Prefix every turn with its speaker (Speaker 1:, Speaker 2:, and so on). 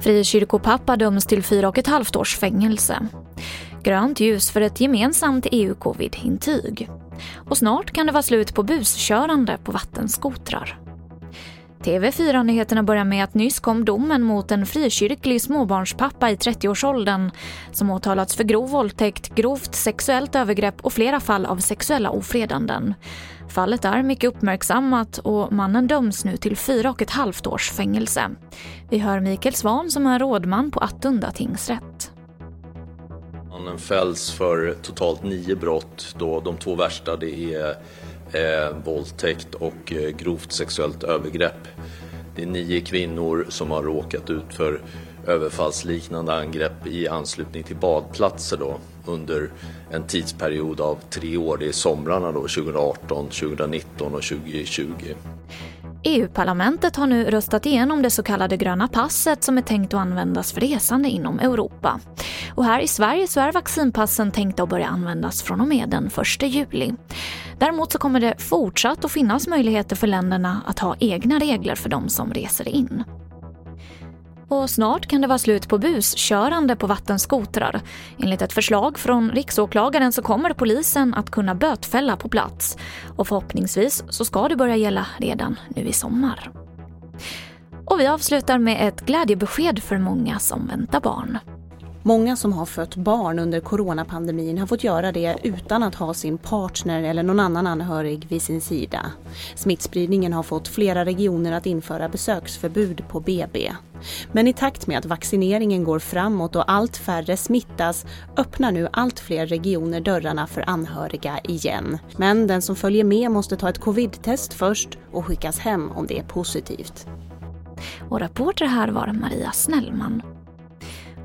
Speaker 1: Frikyrkopappa döms till fyra och ett halvt års fängelse. Grönt ljus för ett gemensamt EU-covid-intyg. Och snart kan det vara slut på buskörande på vattenskotrar. TV4-nyheterna börjar med att nyss kom domen mot en frikyrklig småbarnspappa i 30-årsåldern som åtalats för grov våldtäkt, grovt sexuellt övergrepp och flera fall av sexuella ofredanden. Fallet är mycket uppmärksammat och mannen döms nu till fyra och ett halvt års fängelse. Vi hör Mikael Svan som är rådman på Attunda tingsrätt.
Speaker 2: Mannen fälls för totalt nio brott, då de två värsta det är eh, våldtäkt och eh, grovt sexuellt övergrepp. Det är nio kvinnor som har råkat ut för överfallsliknande angrepp i anslutning till badplatser då, under en tidsperiod av tre år. Det är somrarna då, 2018, 2019 och 2020.
Speaker 1: EU-parlamentet har nu röstat igenom det så kallade gröna passet som är tänkt att användas för resande inom Europa. Och här i Sverige så är vaccinpassen tänkta att börja användas från och med den 1 juli. Däremot så kommer det fortsatt att finnas möjligheter för länderna att ha egna regler för de som reser in. Och snart kan det vara slut på buskörande på vattenskotrar. Enligt ett förslag från riksåklagaren så kommer polisen att kunna bötfälla på plats. Och förhoppningsvis så ska det börja gälla redan nu i sommar. Och vi avslutar med ett glädjebesked för många som väntar barn.
Speaker 3: Många som har fött barn under coronapandemin har fått göra det utan att ha sin partner eller någon annan anhörig vid sin sida. Smittspridningen har fått flera regioner att införa besöksförbud på BB. Men i takt med att vaccineringen går framåt och allt färre smittas öppnar nu allt fler regioner dörrarna för anhöriga igen. Men den som följer med måste ta ett covid-test först och skickas hem om det är positivt.
Speaker 1: Och reporter här var Maria Snellman.